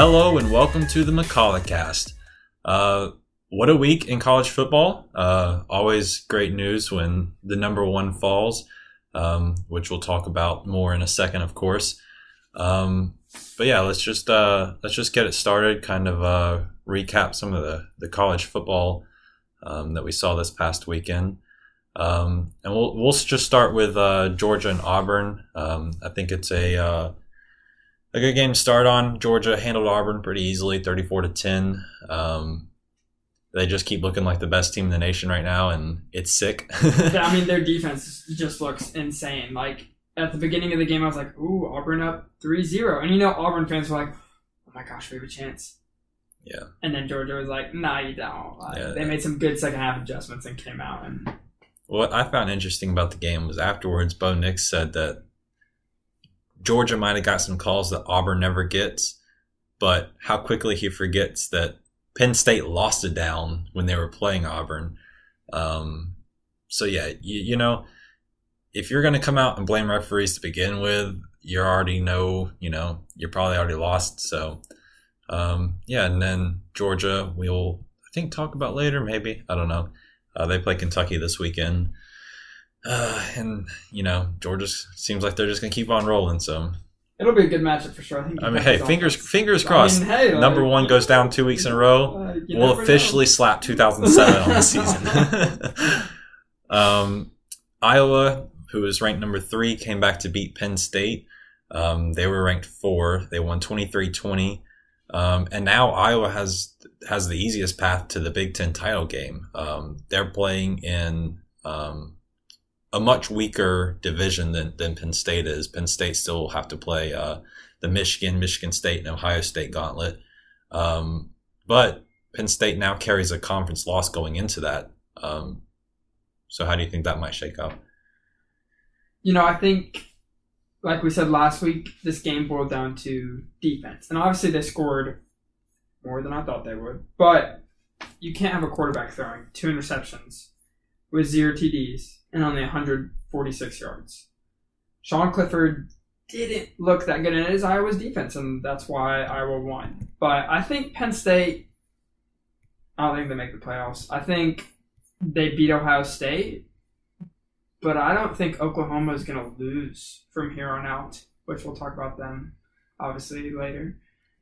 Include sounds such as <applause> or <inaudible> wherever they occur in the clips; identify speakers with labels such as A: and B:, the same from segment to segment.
A: Hello and welcome to the Makala Cast. Uh, what a week in college football! Uh, always great news when the number one falls, um, which we'll talk about more in a second, of course. Um, but yeah, let's just uh, let's just get it started. Kind of uh, recap some of the the college football um, that we saw this past weekend. Um, and we'll we'll just start with uh, Georgia and Auburn. Um, I think it's a uh, a good game to start on. Georgia handled Auburn pretty easily, 34 to 10. Um, they just keep looking like the best team in the nation right now, and it's sick. <laughs>
B: I mean, their defense just looks insane. Like at the beginning of the game, I was like, "Ooh, Auburn up 3-0. and you know, Auburn fans were like, "Oh my gosh, we have a chance."
A: Yeah.
B: And then Georgia was like, "Nah, you don't." Like,
A: Yeah.
B: They made some good second half adjustments and came out and
A: What I found interesting about the game was afterwards, Bo Nix said that Georgia might have got some calls that Auburn never gets, but how quickly he forgets that Penn State lost a down when they were playing Auburn. Um, so yeah, you, you know, if you're going to come out and blame referees to begin with, you already know, you know, you're probably already lost. So, um, yeah, and then Georgia, we'll I think talk about later, maybe I don't know. Uh, they play Kentucky this weekend. Uh, and you know, Georgia seems like they're just gonna keep on rolling. So
B: it'll be a good matchup for sure. I think.
A: I mean, hey, fingers
B: offense-
A: fingers
B: I
A: crossed.
B: mean, hey,
A: Number one goes down two weeks in a row.
B: uh,
A: We'll officially
B: know.
A: slap 2007 on the season. <laughs> um, Iowa, who is ranked number three, came back to beat Penn State. Um, they were ranked four. They won 23-20. Um, and now Iowa has has the easiest path to the Big Ten title game. Um, they're playing in um, a much weaker division than, than Penn State is. Penn State still will have to play uh, the Michigan, Michigan State, and Ohio State gauntlet. Um, but Penn State now carries a conference loss going into that. Um, so how do you think that might shake out?
B: You know, I think, like we said last week, this game boiled down to defense, and obviously they scored more than I thought they would. But you can't have a quarterback throwing two interceptions with zero TDs and only 146 yards. Sean Clifford didn't look that good, and it is Iowa's defense, and that's why Iowa won. But I think Penn State. I don't think they make the playoffs. I think they beat Ohio State, but I don't think Oklahoma is going to lose from here on out, which we'll talk about them obviously later.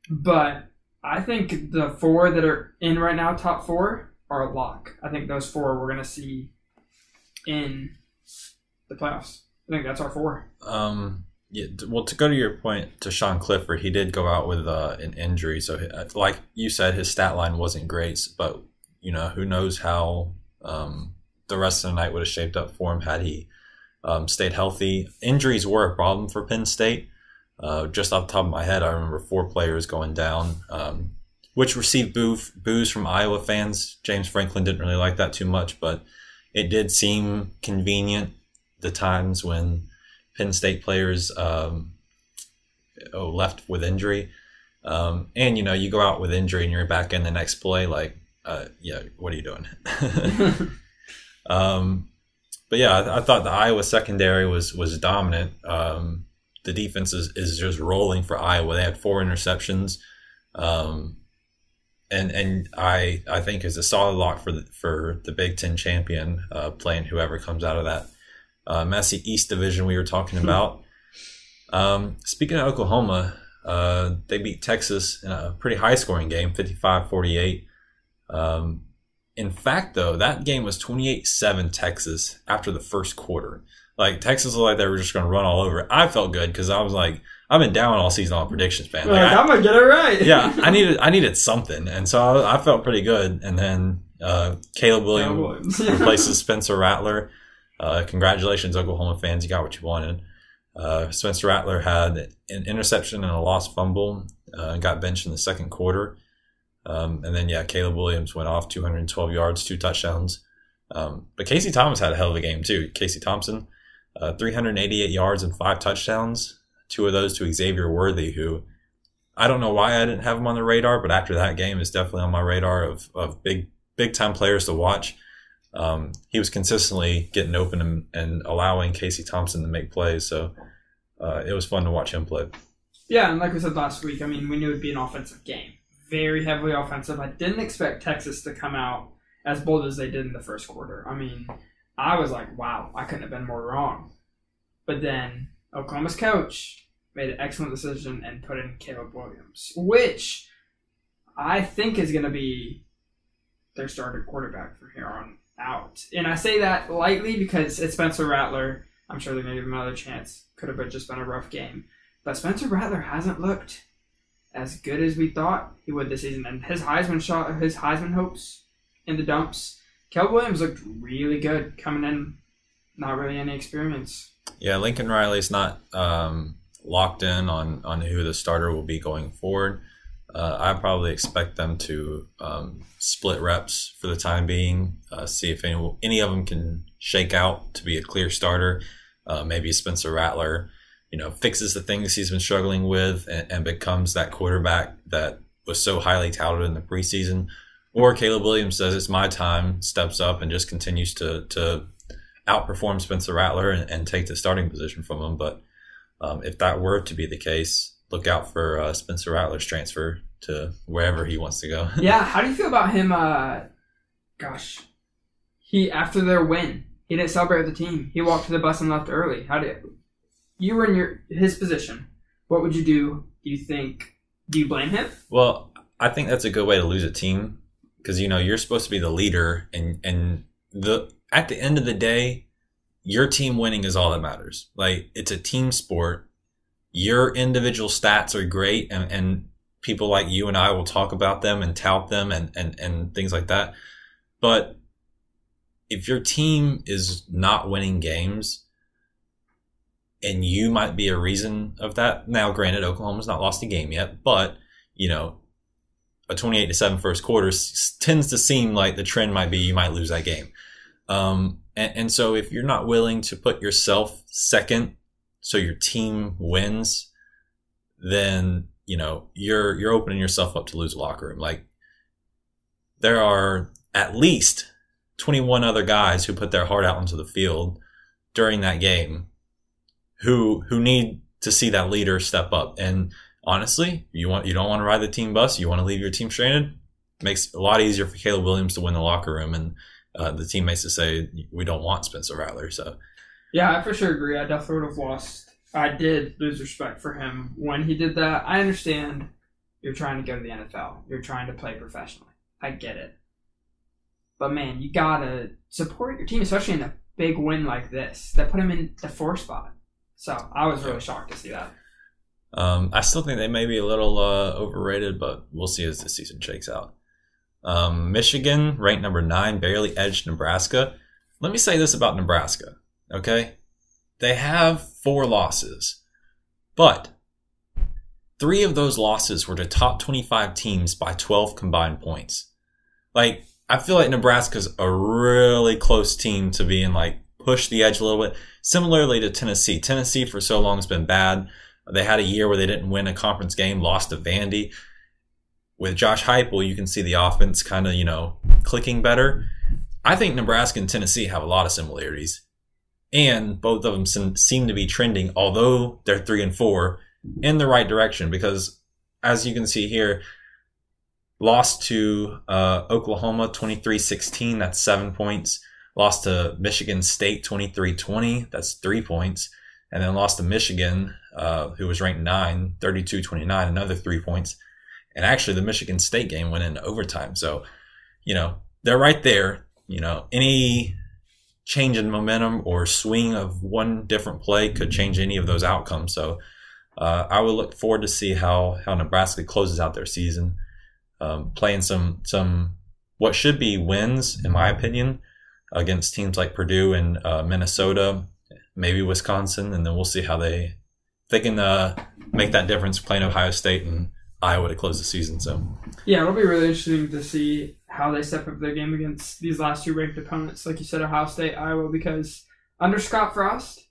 B: But I think the four that are in right now, top four, are a lock. I think those four we're going to see in the playoffs. I think that's our four.
A: Um, yeah, well, to go to your point to Sean Clifford, he did go out with uh, an injury. So, uh, like you said, his stat line wasn't great, but you know, who knows how um, the rest of the night would have shaped up for him had he um, stayed healthy. Injuries were a problem for Penn State. Uh, just off the top of my head, I remember four players going down, um, which received boo- boos from Iowa fans. James Franklin didn't really like that too much, but it did seem convenient the times when Penn State players um, oh, left with injury. Um, and you know, you go out with injury and you're back in the next play. Like, uh, yeah, what are you doing? <laughs> <laughs> um, but yeah, I, I thought the Iowa secondary was was dominant. Um, the defense is, is just rolling for Iowa. They had four interceptions, um, and and I I think is a solid lock for the for the Big Ten champion uh, playing whoever comes out of that uh, messy East Division we were talking about. Um, speaking of Oklahoma, uh, they beat Texas in a pretty high scoring game, 55 48. Um, in fact, though, that game was 28 7 Texas after the first quarter. Like, Texas looked like they were just going to run all over. I felt good because I was like, I've been down all season on predictions, man. Like,
B: Like,
A: I-
B: I'm gonna get it right.
A: yeah, <laughs> I needed I needed something, and so I, I felt pretty good. And then uh, Caleb Williams
B: Williams. <laughs>
A: replaces Spencer Rattler. Uh, congratulations, Oklahoma fans! You got what you wanted. Uh, Spencer Rattler had an interception and a lost fumble. Uh, got benched in the second quarter, um, and then yeah, Caleb Williams went off 212 yards, two touchdowns. Um, but Casey Thomas had a hell of a game too. Casey Thompson, uh, 388 yards and five touchdowns. Two of those to Xavier Worthy, who I don't know why I didn't have him on the radar, but after that game, is definitely on my radar of, of big big time players to watch. um, he was consistently getting open and, and, allowing Casey Thompson to make plays. So uh, it was fun to watch him play.
B: Yeah, and like we said last week, I mean, we knew it'd be an offensive game, very heavily offensive. I didn't expect Texas to come out as bold as they did in the first quarter. I mean, I was like, wow, I couldn't have been more wrong. But then Oklahoma's coach made an excellent decision and put in Caleb Williams, which I think is going to be their starter quarterback from here on out. And I say that lightly because it's Spencer Rattler. I'm sure they're going to give him another chance. Could have just been a rough game. But Spencer Rattler hasn't looked as good as we thought he would this season. And his Heisman shot, his Heisman hopes in the dumps. Caleb Williams looked really good coming in. Not really any experience.
A: Yeah, Lincoln Riley's not um, locked in on on who the starter will be going forward. Uh, I probably expect them to um, split reps for the time being, uh, see if any, any of them can shake out to be a clear starter. Uh, maybe Spencer Rattler, you know, fixes the things he's been struggling with and, and, becomes that quarterback that was so highly touted in the preseason. Or Caleb Williams says it's my time, steps up and just continues to to outperform Spencer Rattler and, and take the starting position from him. But um, if that were to be the case, look out for uh, Spencer Rattler's transfer to wherever he wants to go. <laughs>
B: yeah, how do you feel about him? Uh, gosh, he after their win, he didn't celebrate with the team. He walked to the bus and left early. How did you were in your his position? What would you do? Do you think? Do you blame him?
A: Well, I think that's a good way to lose a team because you know you're supposed to be the leader, and and the at the end of the day, your team winning is all that matters. Like it's a team sport your individual stats are great and, and people like you and I will talk about them and tout them and, and, and things like that. But if your team is not winning games and you might be a reason of that, now granted, Oklahoma's not lost a game yet, but you know, a 28 to 7 first quarter s- tends to seem like the trend might be you might lose that game. Um, and, and so if you're not willing to put yourself second so your team wins, then you know you're you're opening yourself up to lose locker room. Like there are at least 21 other guys who put their heart out into the field during that game who who need to see that leader step up. And honestly, you want you don't want to ride the team bus, you want to leave your team stranded. Makes a lot easier for Caleb Williams to win the locker room and uh, the teammates to say we don't want Spencer Rattler. So
B: yeah, I for sure agree. I definitely would have lost. I did lose respect for him when he did that. I understand you're trying to go to the NFL. You're trying to play professionally. I get it. But man, you gotta support your team, especially in a big win like this that put him in the four spot. So I was really shocked to see that.
A: Um, I still think they may be a little uh, overrated, but we'll see as the season shakes out. Um, Michigan, ranked number nine, barely edged Nebraska. Let me say this about Nebraska. Okay. They have four losses, but three of those losses were to top 25 teams by 12 combined points. Like, I feel like Nebraska's a really close team to being like push the edge a little bit. Similarly to Tennessee. Tennessee for so long has been bad. They had a year where they didn't win a conference game, lost to Vandy. With Josh Heupel, you can see the offense kind of, you know, clicking better. I think Nebraska and Tennessee have a lot of similarities and both of them seem to be trending, although they're three and four, in the right direction. Because as you can see here, lost to uh, Oklahoma 23-16, that's seven points. Lost to Michigan State 23-20, that's three points. And then lost to Michigan, uh, who was ranked nine, 32-29, another three points. And actually, the Michigan State game went into overtime. So, you know, they're right there. You know, any change in momentum or swing of one different play could change any of those outcomes. So uh, I would look forward to see how how Nebraska closes out their season, um, playing some some what should be wins in my opinion against teams like Purdue and uh, Minnesota, maybe Wisconsin, and then we'll see how they they can uh, make that difference playing Ohio State and Iowa to close the season. So
B: yeah, it'll be really interesting to see how they step up their game against these last two ranked opponents, like you said, Ohio State, Iowa, because under Scott Frost,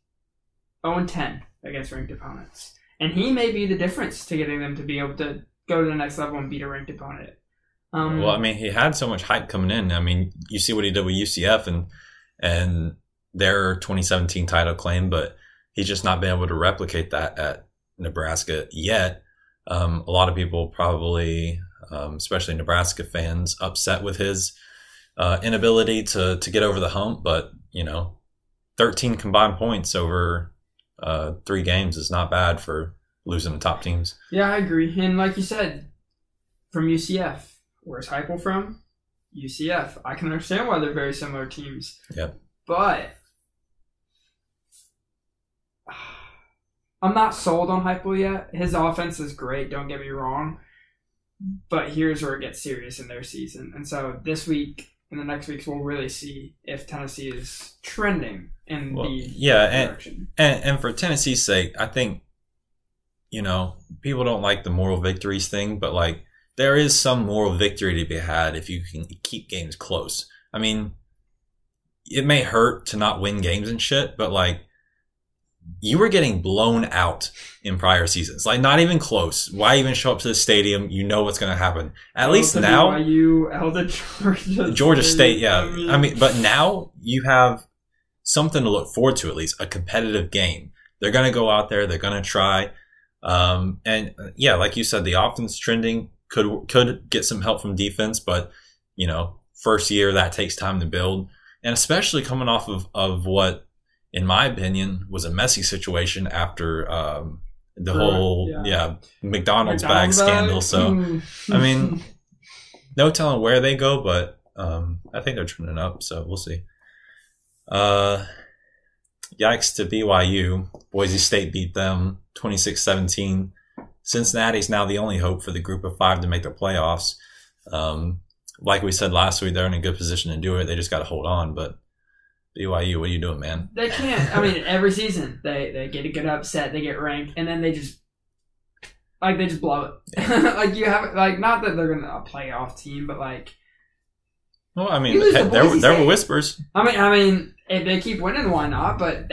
B: 0 10 against ranked opponents. And he may be the difference to getting them to be able to go to the next level and beat a ranked opponent. Um,
A: Well, I mean, he had so much hype coming in. I mean, you see what he did with UCF and and their 2017 title claim, but he's just not been able to replicate that at Nebraska yet. Um, a lot of people probably, um, especially Nebraska fans, upset with his uh, inability to to get over the hump. But you know, 13 combined points over uh, three games is not bad for losing to top teams.
B: yeah, I agree. And like you said, from UCF, where's Heupel from? UCF. I can understand why they're very similar teams.
A: Yep.
B: But I'm not sold on Heupel yet. His offense is great. Don't get me wrong. But here's where it gets serious in their season. And so this week and the next weeks, we'll really see if Tennessee is trending in
A: Well,
B: the
A: yeah, and-
B: direction.
A: And, and for Tennessee's sake, I think, you know, people don't like the moral victories thing, but like there is some moral victory to be had if you can keep games close. I mean, it may hurt to not win games and shit, but like you were getting blown out in prior seasons. Like not even close. Why even show up to the stadium? You know what's going to happen. At least now,
B: BYU, Elton, Georgia, <laughs>
A: Georgia State, yeah. I mean, but now you have something to look forward to at least a competitive game. They're going to go out there. They're going to try. Um, and uh, yeah, like you said, the offense trending could could get some help from defense, but you know, first year that takes time to build, and especially coming off of of what, in my opinion, was a messy situation after um, the whole
B: yeah.
A: yeah, McDonald's, bag
B: McDonald's
A: scandal. So.
B: Mm.
A: I mean, <laughs> no telling where they go, but um, I think they're trending up, so we'll see. Uh, yikes to BYU. Boise State beat them 26 17. Cincinnati's now the only hope for the group of five to make the playoffs. Um, like we said last week, they're in a good position to do it. They just got to hold on. But BYU, what are you doing, man?
B: They can't. I mean, every season they they get a good upset, they get ranked, and then they just like they just blow it. <laughs> like you have like not that they're gonna a playoff team, but like
A: Well, I mean,
B: You lose to
A: hey, there, were- there were whispers.
B: I mean I mean if they keep winning, why not? But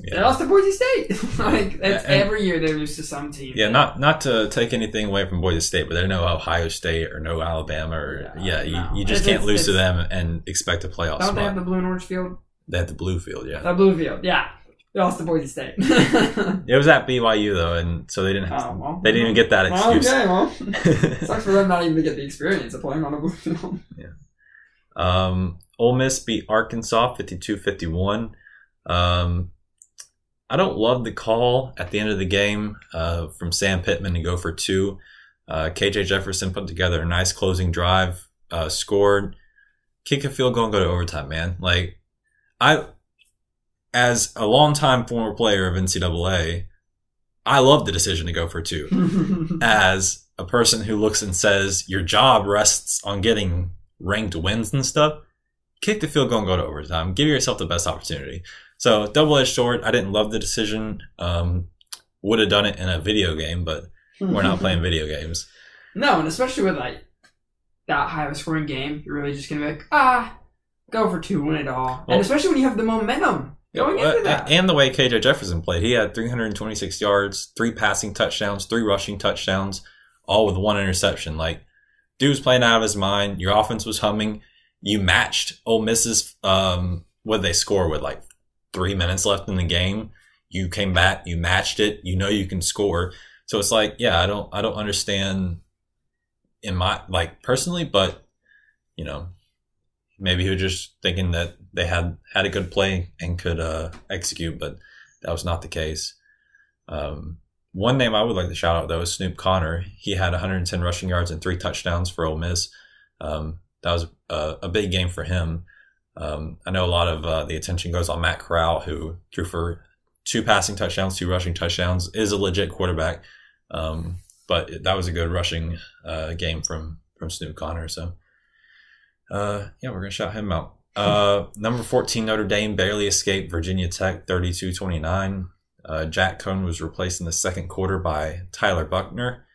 B: they, they lost to Boise State. <laughs> like
A: Yeah, and-
B: every year they lose to some team.
A: Yeah, not not to take anything away from Boise State, but they're no Ohio State or no Alabama or
B: Yeah,
A: yeah,
B: no.
A: you, you just
B: It's-
A: can't lose to them and expect a playoff
B: Don't they have the blue and orange field?
A: They have the blue field, yeah.
B: The blue field, yeah. They lost to Boise State. <laughs>
A: It was at BYU though, and so they didn't have
B: Oh, well.
A: they didn't even get that
B: Well,
A: excuse.
B: okay, well. <laughs> Sucks for them not even to get the experience of playing on a blue field.
A: Um, Ole Miss beat Arkansas 52-51. Um, I don't love the call at the end of the game uh, from Sam Pittman to go for two. Uh, KJ Jefferson put together a nice closing drive, uh, scored, kick a field goal and go to overtime, man. Like, I, as a longtime former player of NCAA, I love the decision to go for two <laughs> as a person who looks and says your job rests on getting ranked wins and stuff, kick the field goal and go to overtime. Give yourself the best opportunity. So double edged sword. I didn't love the decision. Um, would have done it in a video game, but we're not playing video <laughs> games.
B: No, and especially with like that high of a scoring game, you're really just gonna be like, ah, go for two, win it all.
A: Well-
B: and especially when you have the momentum going into that.
A: And the way KJ Jefferson played, he had 326 yards, three passing touchdowns, three rushing touchdowns, all with one interception. Like, dude was playing out of his mind. Your offense was humming. You matched Ole Miss's, um, what they score with like three minutes left in the game. You came back, you matched it. You know you can score. So it's like, yeah, I don't, I don't understand in my like personally, but you know, maybe he was just thinking that they had had a good play and could uh, execute, but that was not the case. Um, one name I would like to shout out though is Snoop Conner. He had 110 rushing yards and three touchdowns for Ole Miss. Um, that was a, a big game for him. Um, I know a lot of uh, the attention goes on Matt Corral, who threw for two passing touchdowns, two rushing touchdowns, is a legit quarterback. Um, but that was a good rushing uh, game from from Snoop Conner. So, uh, yeah, we're gonna shout him out. Uh, number 14 Notre Dame barely escaped Virginia Tech 32-29. Uh, Jack Coan was replaced in the second quarter by Tyler Buchner.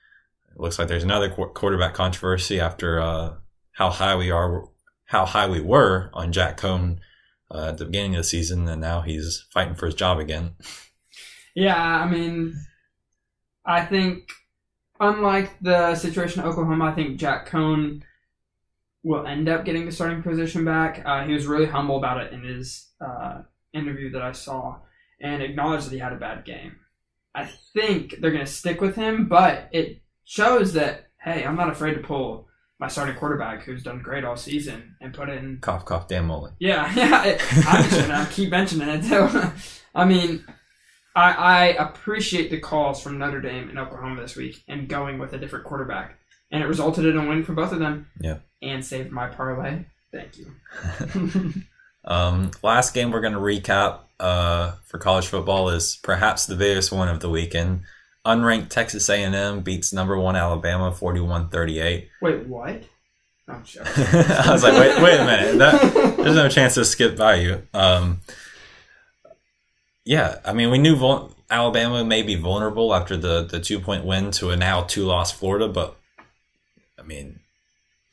A: It looks like there's another qu- quarterback controversy after uh, how high we are, how high we were on Jack Coan uh, at the beginning of the season, and now he's fighting for his job again.
B: Yeah, I mean, I think unlike the situation at Oklahoma, I think Jack Coan will end up getting the starting position back. Uh, he was really humble about it in his uh, interview that I saw and acknowledged that he had a bad game. I think they're going to stick with him, but it shows that, hey, I'm not afraid to pull my starting quarterback who's done great all season and put in.
A: Cough, cough, Dan Mullen.
B: Yeah, <laughs> yeah. It, I'm just gonna keep mentioning it too. <laughs> I mean, I, I appreciate the calls from Notre Dame and Oklahoma this week and going with a different quarterback, and it resulted in a win for both of them.
A: Yeah.
B: And saved my parlay. Thank you. <laughs>
A: Um, last game we're going to recap uh, for college football is perhaps the biggest one of the weekend. Unranked Texas A&M beats number one Alabama 41-38.
B: Wait, what? Oh, joking. <laughs>
A: I was like, wait, wait a minute. That, there's no chance to skip by you. Um, yeah, I mean, we knew vul- Alabama may be vulnerable after the, the two point win to a now two loss Florida, but I mean,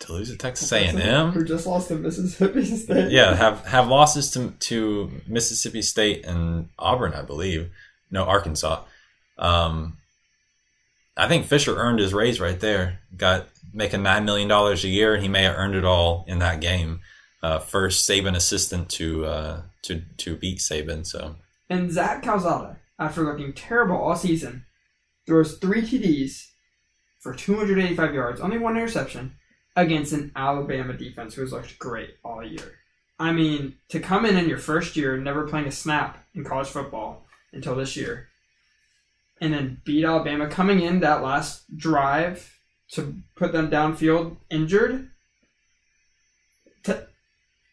A: to lose to Texas A&M,
B: Who just lost to Mississippi <laughs> State?
A: yeah, have have losses to to Mississippi State and Auburn, I believe. No, Arkansas. Um, I think Fisher earned his raise right there. Got making nine million dollars a year, and he may have earned it all in that game. Uh, first Saban assistant to uh, to to beat Saban. So
B: And Zach Calzada, after looking terrible all season, throws three TDs for 285 yards, only one interception, against an Alabama defense who has looked great all year. I mean, to come in in your first year, never playing a snap in college football until this year, and then beat Alabama, coming in that last drive to put them downfield injured. T-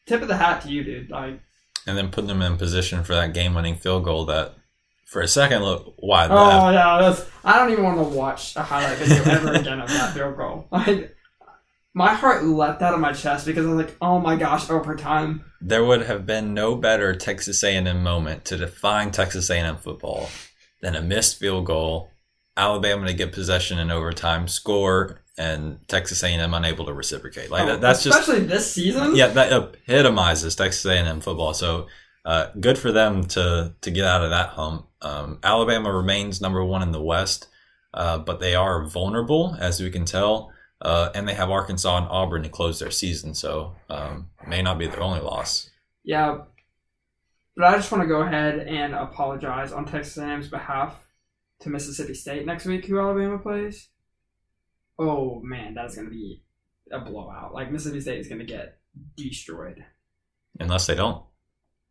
B: tip of the hat to you, dude. Like,
A: and then putting them in position for that game winning field goal that for a second looked wide
B: Oh yeah, that's. I don't even want to watch a highlight video ever again of that field goal. <laughs> Like, my heart leapt out of my chest because I was like, "Oh my gosh, overtime!"
A: There would have been no better Texas A&M moment to define Texas A&M football than a missed field goal, Alabama to get possession in overtime, score, and Texas A&M unable to reciprocate. Like that, that's just
B: Oh, especially this season.
A: yeah, that epitomizes Texas A&M football. So uh, good for them to to get out of that hump. Um, Alabama remains number one in the West, uh, but they are vulnerable as we can tell, uh, and they have Arkansas and Auburn to close their season. So um, may not be their only loss.
B: Yeah, but I just want to go ahead and apologize on Texas A&M's behalf to Mississippi State next week, who Alabama plays. Oh man, that's gonna be a blowout. Like Mississippi State is gonna get destroyed.
A: Unless they don't.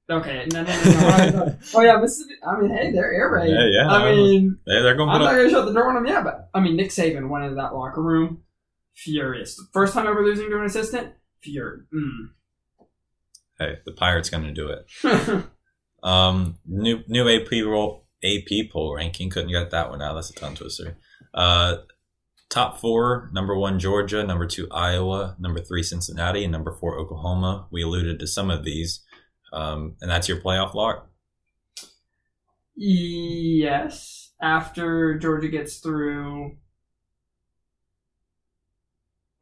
B: Okay, no, no, no, no. <laughs> oh yeah, Mississippi. I mean, hey, they're air raid.
A: Yeah, yeah.
B: I mean,
A: They, they're going to
B: I'm not gonna shut the door on them Yeah, but I mean, Nick Saban went into that locker room furious. First time ever losing to an assistant, furious. Mm.
A: Hey, the Pirates going to do it. <laughs> Um, new new AP roll AP poll ranking. Couldn't get that one out. That's a tongue twister. Uh, top four: number one Georgia, number two Iowa, number three Cincinnati, and number four Oklahoma. We alluded to some of these, um, and that's your playoff lock.
B: yes, after Georgia gets through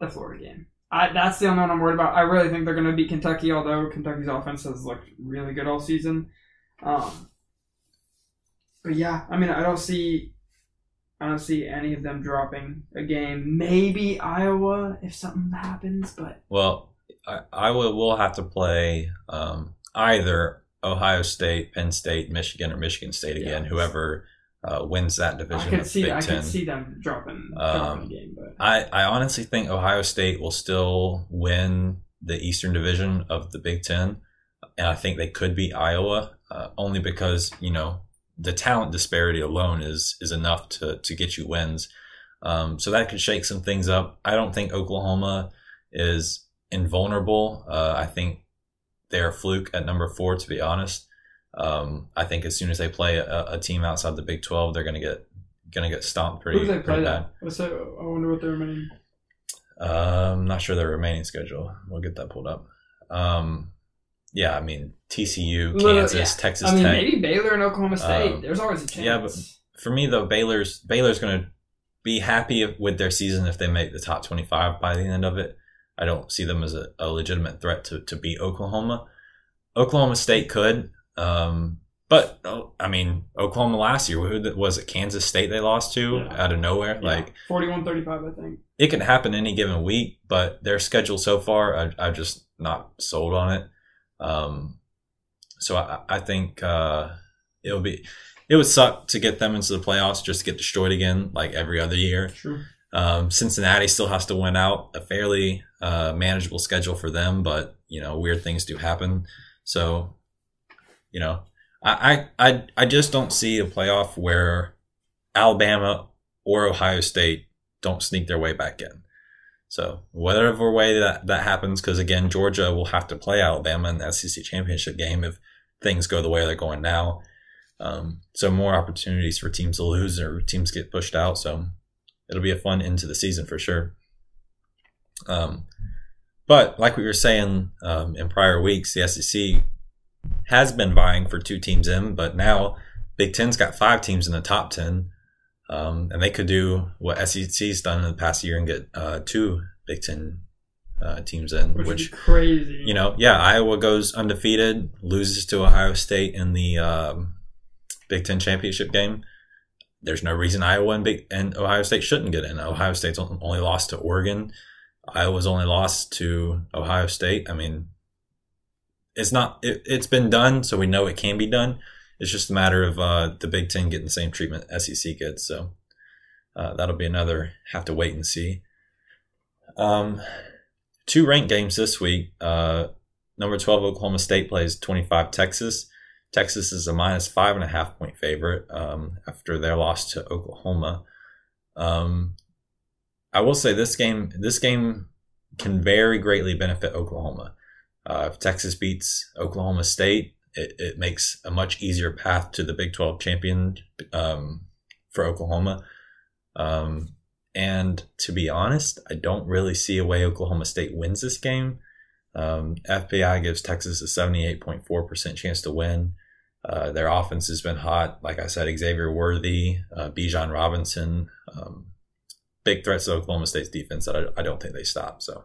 B: the Florida game. I, that's the only one I'm worried about. I really think they're going to beat Kentucky, although Kentucky's offense has looked really good all season. Um, but yeah, I mean, I don't see, I don't see any of them dropping a game. Maybe Iowa if something happens, but
A: Well, I, Iowa will have to play um, either Ohio State, Penn State, Michigan, or Michigan State again.
B: Yeah.
A: Whoever uh, wins that division
B: could
A: of
B: see,
A: Big
B: I
A: Ten.
B: could see them dropping,
A: Um,
B: dropping game, but
A: I, I honestly think Ohio State will still win the Eastern Division of the Big Ten, and I think they could beat Iowa uh, only because you know the talent disparity alone is is enough to to get you wins. Um, so that could shake some things up. I don't think Oklahoma is invulnerable. Uh, I think they're a fluke at number four, to be honest. Um, I think as soon as they play a, a team outside the Big Twelve, they're gonna get gonna get stomped pretty,
B: who they play
A: pretty bad.
B: that? What's I wonder what their remaining.
A: Um, I'm not sure their remaining schedule. We'll get that pulled up. Um, yeah, I mean TCU, Kansas,
B: yeah.
A: Texas
B: I mean,
A: Tech.
B: maybe Baylor and Oklahoma State.
A: Um,
B: There's always a chance.
A: yeah, but- For me, though, Baylor's Baylor's going to be happy with their season if they make the top 25 by the end of it. I don't see them as a, a legitimate threat to, to beat Oklahoma. Oklahoma State could. Um, But oh, I mean, Oklahoma last year who was it? Kansas State they lost to
B: Yeah.
A: out of nowhere. Like
B: 41-35, I think.
A: it can happen any given week, but their schedule so far, I, I'm just not sold on it. Um, so I, I think uh, it'll be it would suck to get them into the playoffs just to get destroyed again, like every other year.
B: True.
A: Um, Cincinnati still has to win out a fairly uh, manageable schedule for them, but you know weird things do happen. So, you know, I I I, I just don't see a playoff where Alabama or Ohio State don't sneak their way back in. So whatever way that that happens, because again, Georgia will have to play Alabama in the SEC championship game if things go the way they're going now. Um, so more opportunities for teams to lose or teams get pushed out. So it'll be a fun end to the season for sure. Um, but like we were saying um, in prior weeks, the SEC has been vying for two teams in, but now Big Ten's got five teams in the top ten, um, and they could do what SEC's done in the past year and get uh, two Big Ten uh, teams in,
B: Which,
A: which
B: crazy.
A: you know, yeah, Iowa goes undefeated, loses to Ohio State in the um, Big Ten championship game. There's no reason Iowa and, Big, and Ohio State shouldn't get in. Ohio State's only lost to Oregon. Iowa's only lost to Ohio State. I mean, it's not. It, it's been done, so we know it can be done. It's just a matter of uh, the Big Ten getting the same treatment SEC gets. So uh, that'll be another have to wait and see. Um, two ranked games this week. Uh, number 12, Oklahoma State plays 25 Texas. Texas is a minus five and a half point favorite um, after their loss to Oklahoma. Um, I will say this game, this game can very greatly benefit Oklahoma. Uh, if Texas beats Oklahoma State, it, it makes a much easier path to the Big 12 champion um, for Oklahoma. Um, and to be honest, I don't really see a way Oklahoma State wins this game. Um, FPI gives Texas a 78.4% chance to win. Uh, their offense has been hot. Like I said, Xavier Worthy, uh, Bijan Robinson, um, big threats to Oklahoma State's defense that I, I don't think they stop. So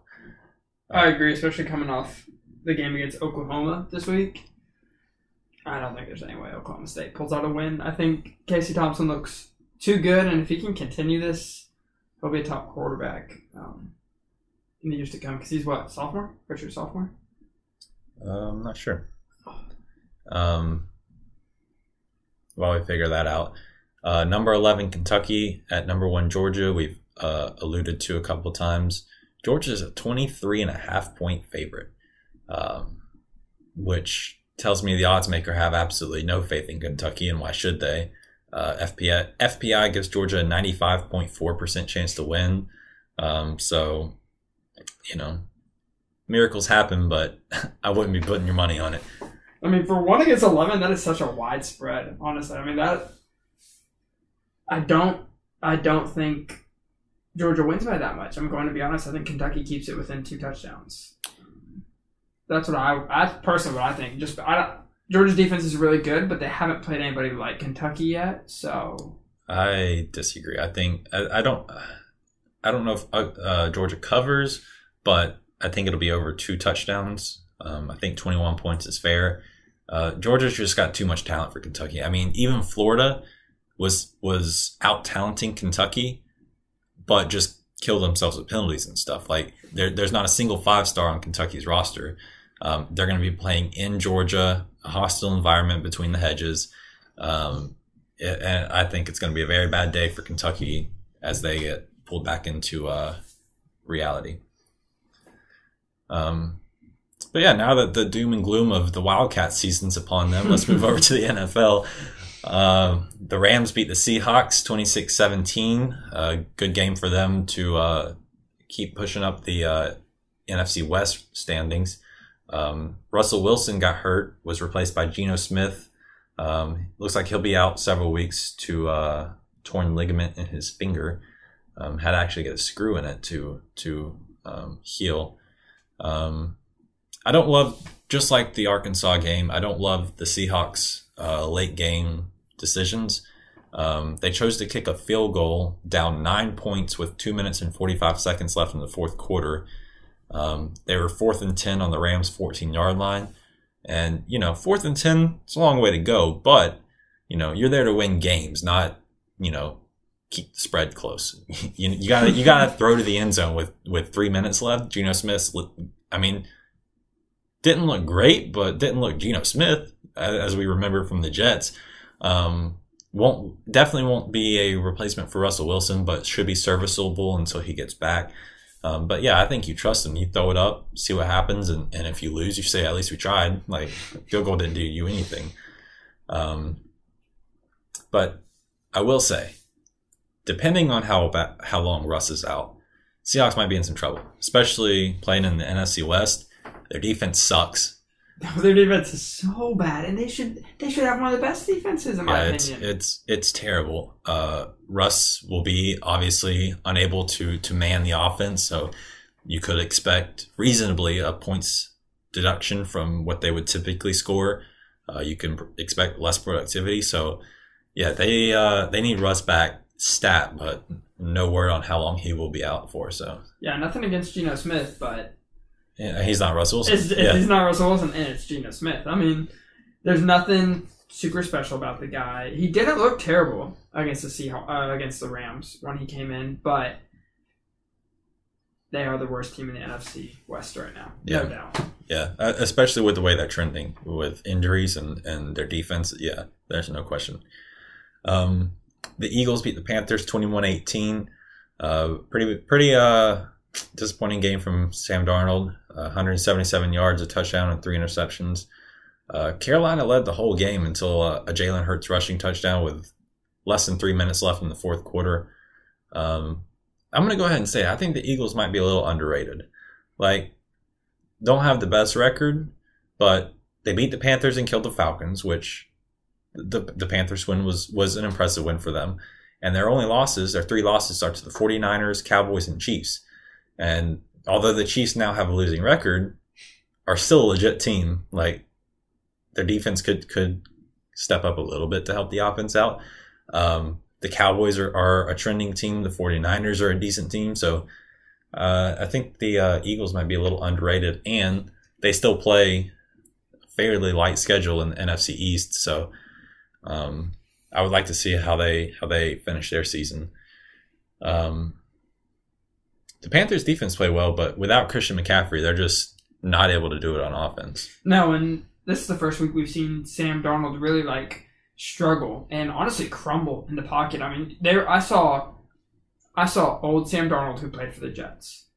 B: I agree, especially coming off the game against Oklahoma this week. I don't think there's any way Oklahoma State pulls out a win. I think Casey Thompson looks too good, and if he can continue this, he'll be a top quarterback um, in the years to come. Because he's what sophomore, redshirt sophomore.
A: uh, I'm not sure. Um, while we figure that out, uh, number 11 Kentucky at number one Georgia. We've uh, alluded to a couple times. Georgia is a 23 and a half point favorite, um, which tells me the odds maker have absolutely no faith in Kentucky, and why should they? Uh, FPI, FPI gives Georgia a 95.4% chance to win. Um, so, you know, miracles happen, but <laughs> I wouldn't be putting your money on it.
B: I mean, for one against eleven, that is such a wide spread. Honestly, I mean that. I don't. I don't think Georgia wins by that much. I'm going to be honest. I think Kentucky keeps it within two touchdowns. That's what I. That's personally what I think. Just I don't. Georgia's defense is really good, but they haven't played anybody like Kentucky yet. So
A: I disagree. I think I, I don't. I don't know if uh, uh, Georgia covers, but I think it'll be over two touchdowns. Um, I think 21 points is fair. Uh, Georgia's just got too much talent for Kentucky. I mean, even Florida was was out talenting Kentucky, but just killed themselves with penalties and stuff. Like there, there's not a single five star on Kentucky's roster. Um, they're going to be playing in Georgia, a hostile environment between the hedges. Um, it- and I think it's going to be a very bad day for Kentucky as they get pulled back into uh, reality. Um, but yeah, now that the doom and gloom of the Wildcat season's upon them, let's move over to the <laughs> NFL. Um, the Rams beat the Seahawks 26 17. A good game for them to uh, keep pushing up the uh, NFC West standings. Um, Russell Wilson got hurt, was replaced by Geno Smith. Um, looks like he'll be out several weeks to uh, torn ligament in his finger. Um, had to actually get a screw in it to to um, heal. Um, I don't love just like the Arkansas game. I don't love the Seahawks uh, late game decisions. Um, they chose to kick a field goal down nine points with two minutes and forty five seconds left in the fourth quarter. Um, they were fourth and ten on the Rams' fourteen yard line. And, you know, fourth and 10, it's a long way to go, but, you know, you're there to win games, not, you know, keep the spread close. <laughs> you, you gotta, you gotta throw to the end zone with, with three minutes left. Geno Smith, I mean, didn't look great, but didn't look Geno Smith, as we remember from the Jets. Um, won't definitely won't be a replacement for Russell Wilson, but should be serviceable until he gets back. Um, but yeah, I think you trust them. You throw it up, see what happens, and, and if you lose, you say at least we tried. Like <laughs> field goal didn't do you anything. Um, but I will say, depending on how how long Russ is out, Seahawks might be in some trouble, especially playing in the NFC West. Their defense sucks. <laughs>
B: Their defense is so bad, and they should they should have one of the best defenses in my
A: yeah, it's,
B: opinion.
A: It's it's terrible. Uh, Russ will be obviously unable to to man the offense, so you could expect reasonably a points deduction from what they would typically score. Uh, you can expect less productivity. So yeah, they uh, they need Russ back stat, but no word on how long he will be out for. So
B: yeah, nothing against Geno Smith, but
A: yeah, he's not Russell Wilson.
B: It's, it's,
A: yeah.
B: He's not Russell Wilson, and it's Geno Smith. I mean, there's nothing super special about the guy. He didn't look terrible against the Seahawks, uh, against the Rams when he came in, but they are the worst team in the NFC West right now,
A: yeah.
B: no doubt.
A: Yeah, uh, especially with the way they're trending with injuries and, and their defense. Yeah, there's no question. Um, the Eagles beat the Panthers 21-18. Uh, pretty pretty uh disappointing game from Sam Darnold. Uh, 177 yards, a touchdown, and three interceptions. Uh, Carolina led the whole game until uh, a Jalen Hurts rushing touchdown with less than three minutes left in the fourth quarter. Um, I'm going to go ahead and say I think the Eagles might be a little underrated. Like, don't have the best record, but they beat the Panthers and killed the Falcons, which the the Panthers win was was an impressive win for them. And their only losses, their three losses, are to the 49ers, Cowboys, and Chiefs. And although the Chiefs now have a losing record, are still a legit team. Like their defense could could step up a little bit to help the offense out. Um, the Cowboys are, are a trending team. The 49ers are a decent team. So uh, I think the uh, Eagles might be a little underrated, and they still play fairly light schedule in the NFC East. So um, I would like to see how they how they finish their season. Um, the Panthers defense play well, but without Christian McCaffrey, they're just not able to do it on offense.
B: No, and this is the first week we've seen Sam Darnold really like struggle and honestly crumble in the pocket. I mean, there I saw I saw old Sam Darnold who played for the Jets.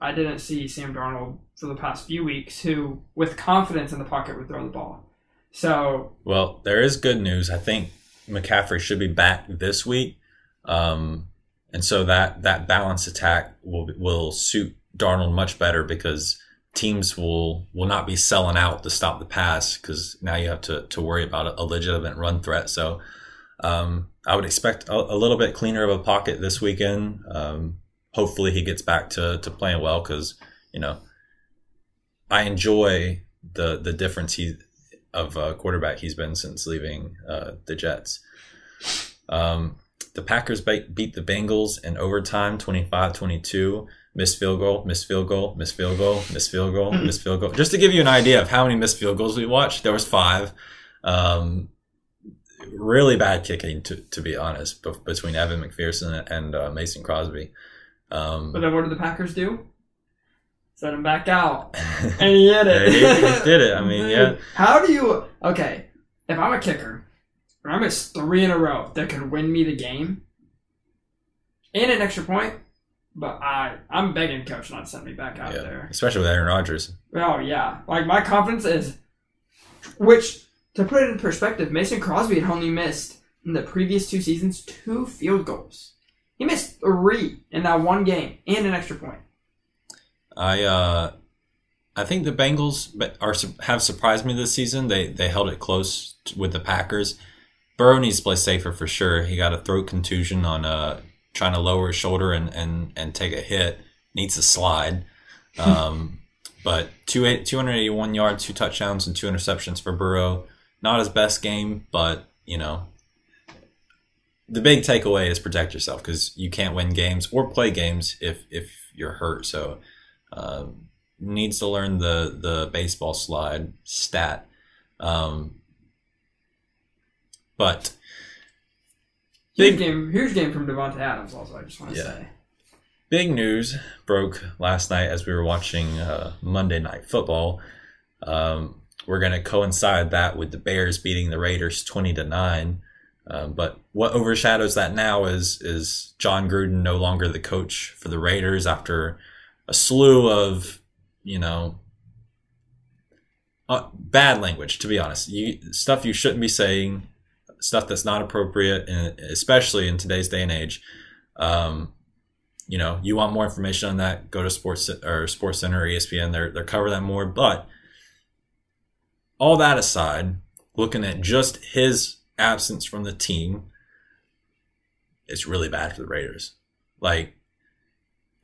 B: I didn't see Sam Darnold for the past few weeks who with confidence in the pocket would throw the ball. So
A: Well, there is good news. I think McCaffrey should be back this week. Um, and so that that balanced attack will will suit Darnold much better because teams will will not be selling out to stop the pass because now you have to to worry about a, a legitimate run threat. So um, I would expect a, a, little bit cleaner of a pocket this weekend. Um, hopefully he gets back to to playing well because you know I enjoy the the difference he of uh, quarterback he's been since leaving uh, the Jets. Um, the Packers beat the Bengals in overtime 25-22. Missed field goal, missed field goal, missed field goal, missed field goal, missed field goal. Just to give you an idea of how many missed field goals we watched, there was five. Um, really bad kicking, to, to be honest, between Evan McPherson and uh, Mason Crosby. Um,
B: but then what did the Packers do? Set him back out, <laughs> and he hit it.
A: he, he did it. I mean, <laughs> yeah.
B: How do you? Okay, if I'm a kicker, I miss three in a row that could win me the game and an extra point, but I I'm begging coach not to send me back out
A: yeah,
B: there.
A: Especially with Aaron Rodgers.
B: Oh yeah. Like my confidence is which to put it in perspective, Mason Crosby had only missed in the previous two seasons two field goals. He missed three in that one game and an extra point.
A: I uh I think the Bengals are have surprised me this season. They they held it close with the Packers. Burrow needs to play safer for sure. He got a throat contusion on uh trying to lower his shoulder and and and take a hit. Needs to slide. Um, <laughs> but two 281 yards, two touchdowns, and two interceptions for Burrow. Not his best game, but you know, the big takeaway is protect yourself because you can't win games or play games if if you're hurt. So. Um, needs to learn the the baseball slide stat. Um, but
B: Huge
A: Big-
B: game, huge game from Davante Adams. Also, I just want to
A: Yeah.
B: say.
A: big news broke last night as we were watching uh, Monday Night Football. Um, we're going to coincide that with the Bears beating the Raiders twenty to nine. Um, but what overshadows that now is is Jon Gruden no longer the coach for the Raiders after a slew of you know uh, bad language. To be honest, you, stuff you shouldn't be saying, stuff that's not appropriate, and especially in today's day and age. Um, you know, you want more information on that, go to Sports or Sports Center or ESPN. They're they're cover that more. But all that aside, looking at just his absence from the team, it's really bad for the Raiders. Like,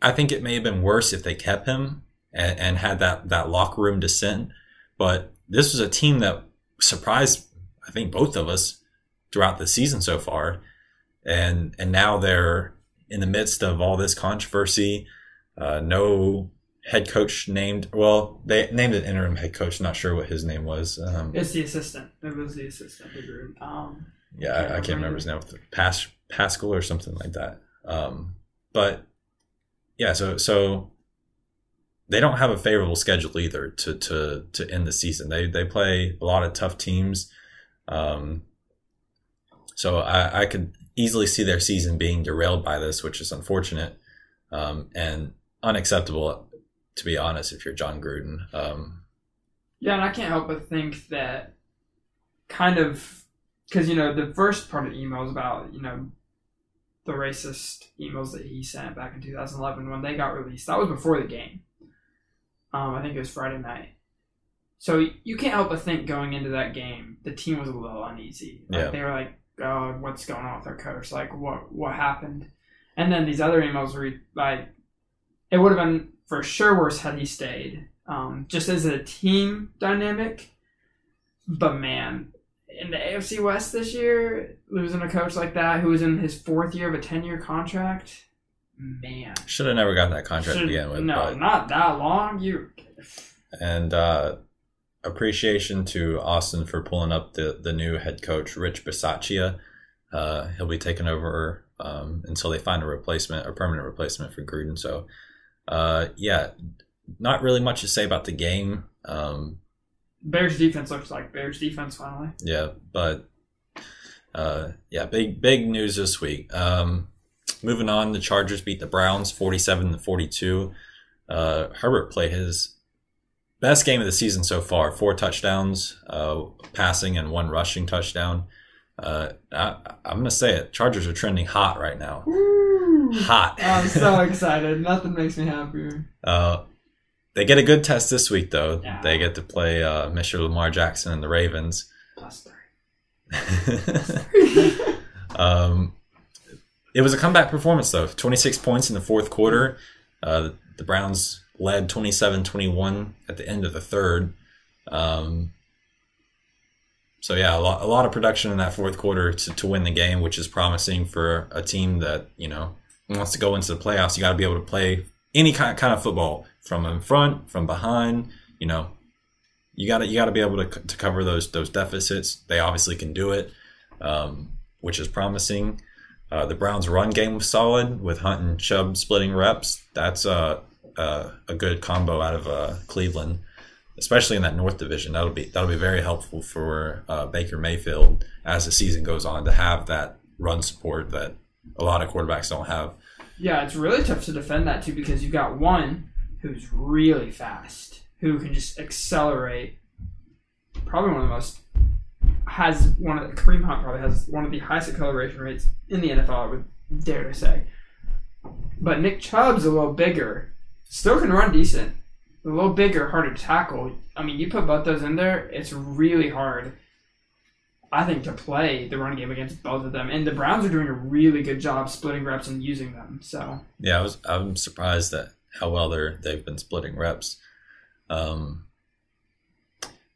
A: I think it may have been worse if they kept him and, and had that that locker room dissent. But this was a team that surprised, I think, both of us throughout the season so far, and and now they're in the midst of all this controversy. Uh, no head coach named. Well, they named an interim head coach. Not sure what his name was. Um,
B: It's the assistant. It was the assistant. Um,
A: yeah, I, I can't remember his name. Pas, Pascal or something like that. Um, but yeah, so so they don't have a favorable schedule either to to to end the season. They they play a lot of tough teams. Um, so I, I could easily see their season being derailed by this, which is unfortunate um, and unacceptable, to be honest. If you're Jon Gruden, um,
B: Yeah, and I can't help but think that kind of because you know the first part of the email is about you know the racist emails that he sent back in 2011 when they got released. That was before the game. Um, I think it was Friday night. So you can't help but think going into that game, the team was a little uneasy. Like
A: Yeah.
B: they were like, "Oh, what's going on with our coach? Like, what what happened?" And then these other emails were like, it would have been for sure worse had he stayed. Um, just as a team dynamic. But man, in the AFC West this year, losing a coach like that who was in his fourth year of a ten year contract, man.
A: should have never gotten that contract to begin with.
B: no,
A: but-
B: not that long. You
A: and uh, appreciation to Austin for pulling up the the new head coach Rich Bisaccia. Uh, he'll be taking over um, until they find a replacement, a permanent replacement for Gruden. So, uh, yeah, not really much to say about the game. Um,
B: Bears defense looks like Bears defense finally.
A: yeah, but uh, yeah, big big news this week. Um, moving on, the Chargers beat the Browns forty-seven to forty-two. Uh, Herbert played his best game of the season so far. Four touchdowns, uh, passing and one rushing touchdown. Uh, I, I'm gonna say it. Chargers are trending hot right now. Hot. <laughs>
B: I'm so excited. Nothing makes me happier.
A: Uh, they get a good test this week, though.
B: Yeah.
A: They get to play uh, Mr. Lamar Jackson and the Ravens.
B: Plus three. <laughs> <laughs>
A: um, it was a comeback performance, though. 26 points in the fourth quarter. Uh, the Browns led 27 21 at the end of the third. Um, so, yeah, a lot, a lot of production in that fourth quarter to, to win the game, which is promising for a team that, you know, wants to go into the playoffs. You got to be able to play any kind, kind of football from in front, from behind, you know. You got you got to be able to, to cover those those deficits. They obviously can do it, um, which is promising. Uh, the Browns' run game was solid with Hunt and Chubb splitting reps. That's uh, uh, a good combo out of uh, Cleveland, especially in that North Division. That'll be that'll be very helpful for uh, Baker Mayfield as the season goes on to have that run support that a lot of quarterbacks don't have.
B: Yeah, it's really tough to defend that too because you've got one who's really fast, who can just accelerate. Probably one of the most has one of the Kareem Hunt probably has one of the highest acceleration rates in the NFL. I would dare to say. But Nick Chubb's a little bigger, still can run decent. A little bigger, harder to tackle. I mean, you put both those in there, it's really hard. I think to play the run game against both of them, and the Browns are doing a really good job splitting reps and using them. So
A: Yeah, I was I'm surprised at how well they're they've been splitting reps. Um,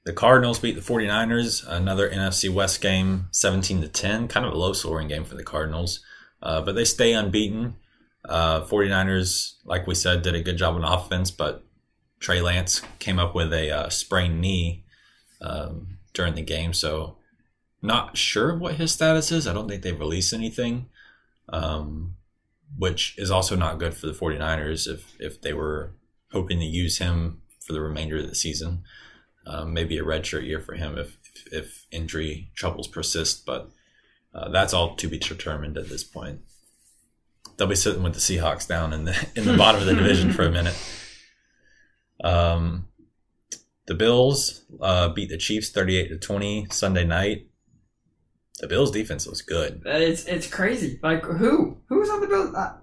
A: the Cardinals beat the 49ers, another NFC West game, 17 to 10, kind of a low scoring game for the Cardinals. Uh, but they stay unbeaten. Uh, 49ers, like we said, did a good job on offense, but Trey Lance came up with a uh, sprained knee. Um, during the game, so not sure what his status is. I don't think they've released anything, um, which is also not good for the 49ers if, if they were hoping to use him for the remainder of the season. Um, maybe a redshirt year for him if, if injury troubles persist, but uh, that's all to be determined at this point. They'll be sitting with the Seahawks down in the in the bottom of the division for a <laughs> minute. Um, the Bills uh, beat the Chiefs thirty-eight to twenty Sunday night. The Bills' defense was good.
B: It's it's crazy. Like who who's on the Bills? Uh,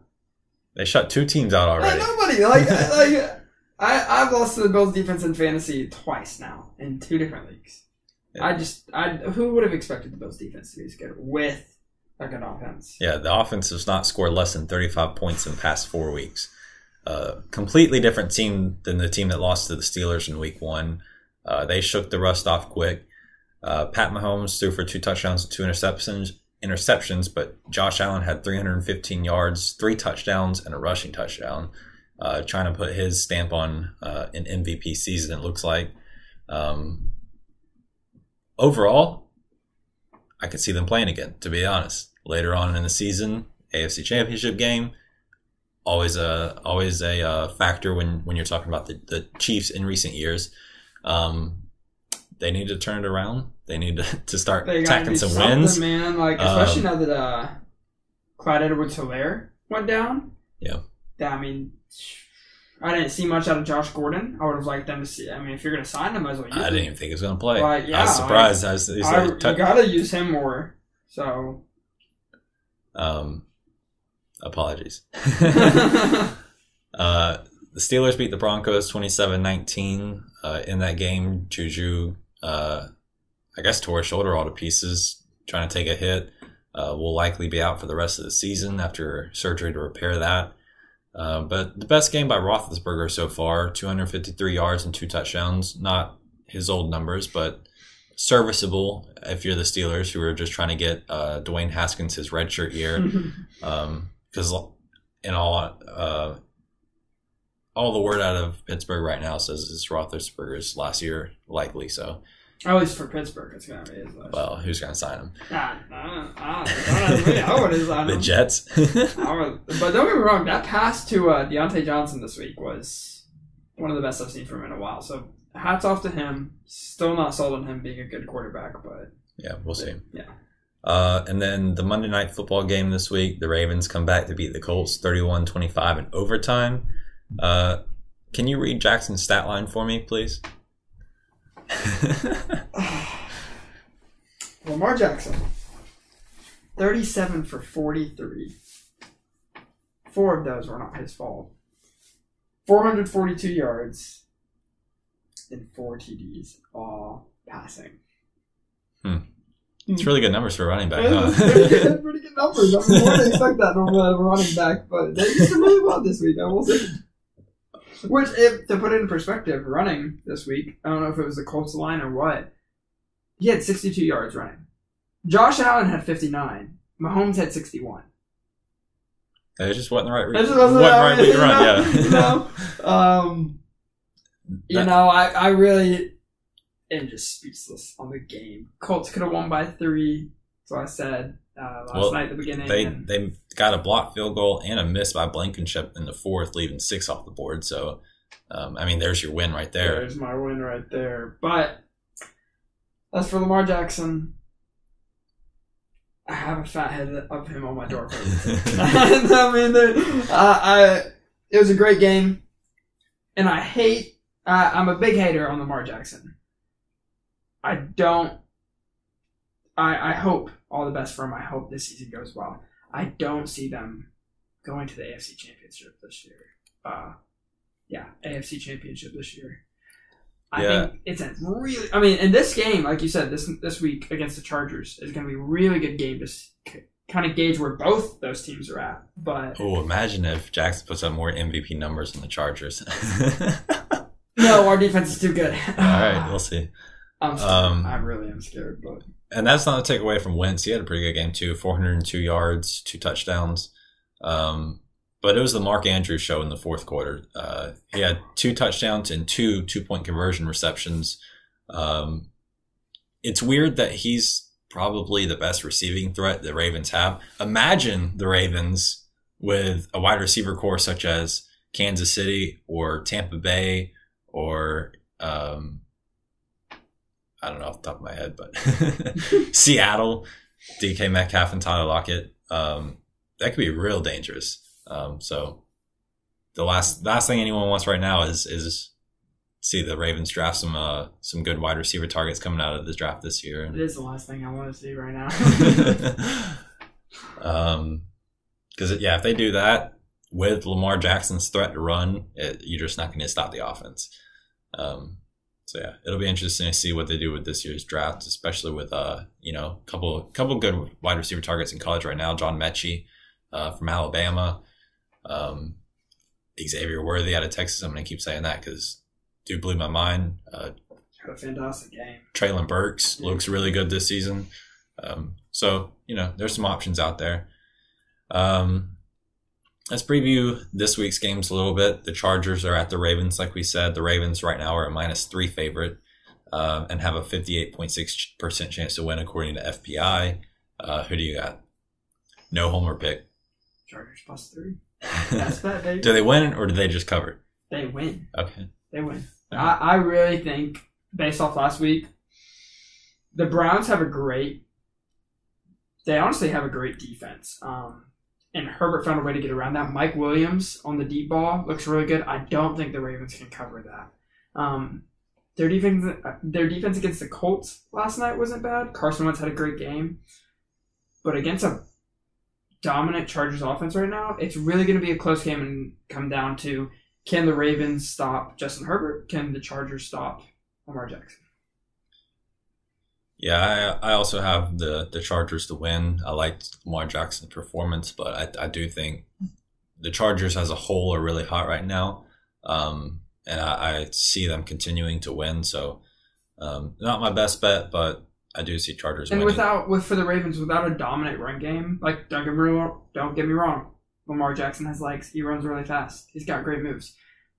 A: They shut two teams out
B: like,
A: already.
B: nobody. Like <laughs> like I I've lost to the Bills defense in fantasy twice now in two different leagues. I just I who would have expected the Bills defense to be as good with a good offense?
A: Yeah, the offense has not scored less than 35 points in the past four weeks. Uh, completely different team than the team that lost to the Steelers in week one. Uh, they shook the rust off quick. Uh, Pat Mahomes threw for two touchdowns and two interceptions, interceptions, but Josh Allen had 315 yards, three touchdowns, and a rushing touchdown, uh, trying to put his stamp on uh, an MVP season, it looks like. Um, overall, I could see them playing again, to be honest. Later on in the season, AFC Championship game, always a always a uh, factor when when you're talking about the, the Chiefs in recent years. Um, they need to turn it around. They need to, <laughs> to start
B: They
A: attacking some wins.
B: man. Like especially
A: Um,
B: now that uh, Clyde Edwards-Helaire went down.
A: Yeah.
B: Yeah, I mean, I didn't see much out of Josh Gordon. I would have liked them to see. I mean, if you're gonna sign him, as well use
A: I didn't even think he was going to play.
B: But, yeah,
A: I was surprised. I was,
B: I,
A: like,
B: you gotta use him more. So
A: um, apologies. <laughs> Uh, the Steelers beat the Broncos 27-19. Uh, in that game, Juju, uh, I guess, tore his shoulder all to pieces, trying to take a hit. Uh, will likely be out for the rest of the season after surgery to repair that. Uh, but the best game by Roethlisberger so far, 253 yards and two touchdowns. Not his old numbers, but serviceable if you're the Steelers who are just trying to get uh, Dwayne Haskins his redshirt year <laughs> because in all uh, all the word out of Pittsburgh right now says it's Roethlisberger's last year likely. So,
B: at least for Pittsburgh, it's gonna be his last.
A: well, who's going to sign him?
B: Ah, ah, ah, I would signed <laughs>
A: The
B: him.
A: Jets. <laughs>
B: Would- but don't get me wrong, that pass to uh, Diontae Johnson this week was one of the best I've seen from him in a while. So hats off to him. Still not sold on him being a good quarterback, but
A: yeah, we'll see.
B: Yeah.
A: Uh, and then the Monday night football game this week, the Ravens come back to beat the Colts 31-25 in overtime. Uh, can you read Jackson's stat line for me, please? <sighs>
B: Lamar Jackson, thirty-seven for forty-three. Four of those were not his fault. Four hundred forty-two yards and four TDs, all passing.
A: it's really good numbers for a running back,
B: Yeah,
A: huh? <laughs>
B: pretty, good, numbers. I mean, wouldn't expect that normally of a running back, but they did really well this week. I will say. Which, if to put it in perspective, running this week, I don't know if it was the Colts line or what. He had 62 yards running. Josh Allen had 59. Mahomes had 61.
A: It just wasn't the right, re-
B: wasn't
A: wasn't
B: that
A: right way
B: way,
A: to run, <laughs>
B: you
A: yeah.
B: know? <laughs> Um, you know, I, I really am just speechless on the game. Colts could have won by three, so I said uh, last
A: Well,
B: night at the beginning.
A: they
B: and-
A: they got a blocked field goal and a miss by Blankenship in the fourth, leaving six off the board. So, um, I mean, there's your win right there.
B: There's my win right there. But as for Lamar Jackson, I have a fat head of him on my door. <laughs> <laughs> I mean, uh, I it was a great game, and I hate. Uh, I'm a big hater on Lamar Jackson. I don't. I I hope all the best for him. I hope this season goes well. I don't see them going to the AFC Championship this year. Uh, yeah, AFC Championship this year. I
A: Yeah.
B: think it's a really. I mean, in this game, like you said, this this week against the Chargers is going to be a really good game to s- kind of gauge where both those teams are at. But
A: Oh, imagine if Jackson puts up more MVP numbers than the Chargers. <laughs>
B: No, our defense is too good.
A: All right, <sighs> we'll see.
B: I'm scared.
A: Um,
B: I really am scared, but
A: And that's not a takeaway from Wentz. He had a pretty good game too, 402 yards, two touchdowns. Um, but it was the Mark Andrews show in the fourth quarter. Uh, he had two touchdowns and two two point conversion receptions. Um, it's weird that he's probably the best receiving threat the Ravens have. Imagine the Ravens with a wide receiver corps such as Kansas City or Tampa Bay or um, I don't know off the top of my head, but <laughs> <laughs> Seattle, DK Metcalf and Tyler Lockett. Um, that could be real dangerous. Um, so the last last thing anyone wants right now is is see the Ravens draft some uh, some good wide receiver targets coming out of the draft this year.
B: It is the last thing I want to see right now. <laughs>
A: um, because yeah, if they do that with Lamar Jackson's threat to run, it, you're just not going to stop the offense. Um, so yeah, it'll be interesting to see what they do with this year's draft, especially with uh, you know, a couple couple good wide receiver targets in college right now. John Metchie uh, from Alabama, um, Xavier Worthy out of Texas. I'm going to keep saying that because dude blew my mind. Uh,
B: Had a fantastic game.
A: Treylon Burks looks really good this season. Um, so, you know, there's some options out there. Um, let's preview this week's games a little bit. The Chargers are at the Ravens, like we said. The Ravens right now are a minus three favorite uh, and have a 58.6% chance to win according to FPI. Uh, who do you got? No homer pick.
B: Chargers plus three. <laughs> That's bet, baby.
A: do they win or do they just cover?
B: They win.
A: Okay.
B: They win. I, I really think, based off last week, the Browns have a great. They honestly have a great defense. Um, and Herbert found a way to get around that. Mike Williams on the deep ball looks really good. I don't think the Ravens can cover that. Um, their defense, their defense against the Colts last night wasn't bad. Carson Wentz had a great game, but against a dominant Chargers offense right now, it's really going to be a close game and come down to can the Ravens stop Justin Herbert? Can the Chargers stop Lamar Jackson?
A: Yeah, I, I also have the, the Chargers to win. I liked Lamar Jackson's performance, but I, I do think the Chargers as a whole are really hot right now. Um, and I, I, see them continuing to win. So, um, not my best bet, but I do see Chargers.
B: And
A: winning.
B: without with for the Ravens, without a dominant run game, like don't get me wrong, don't get me wrong, Lamar Jackson has legs. He runs really fast. He's got great moves,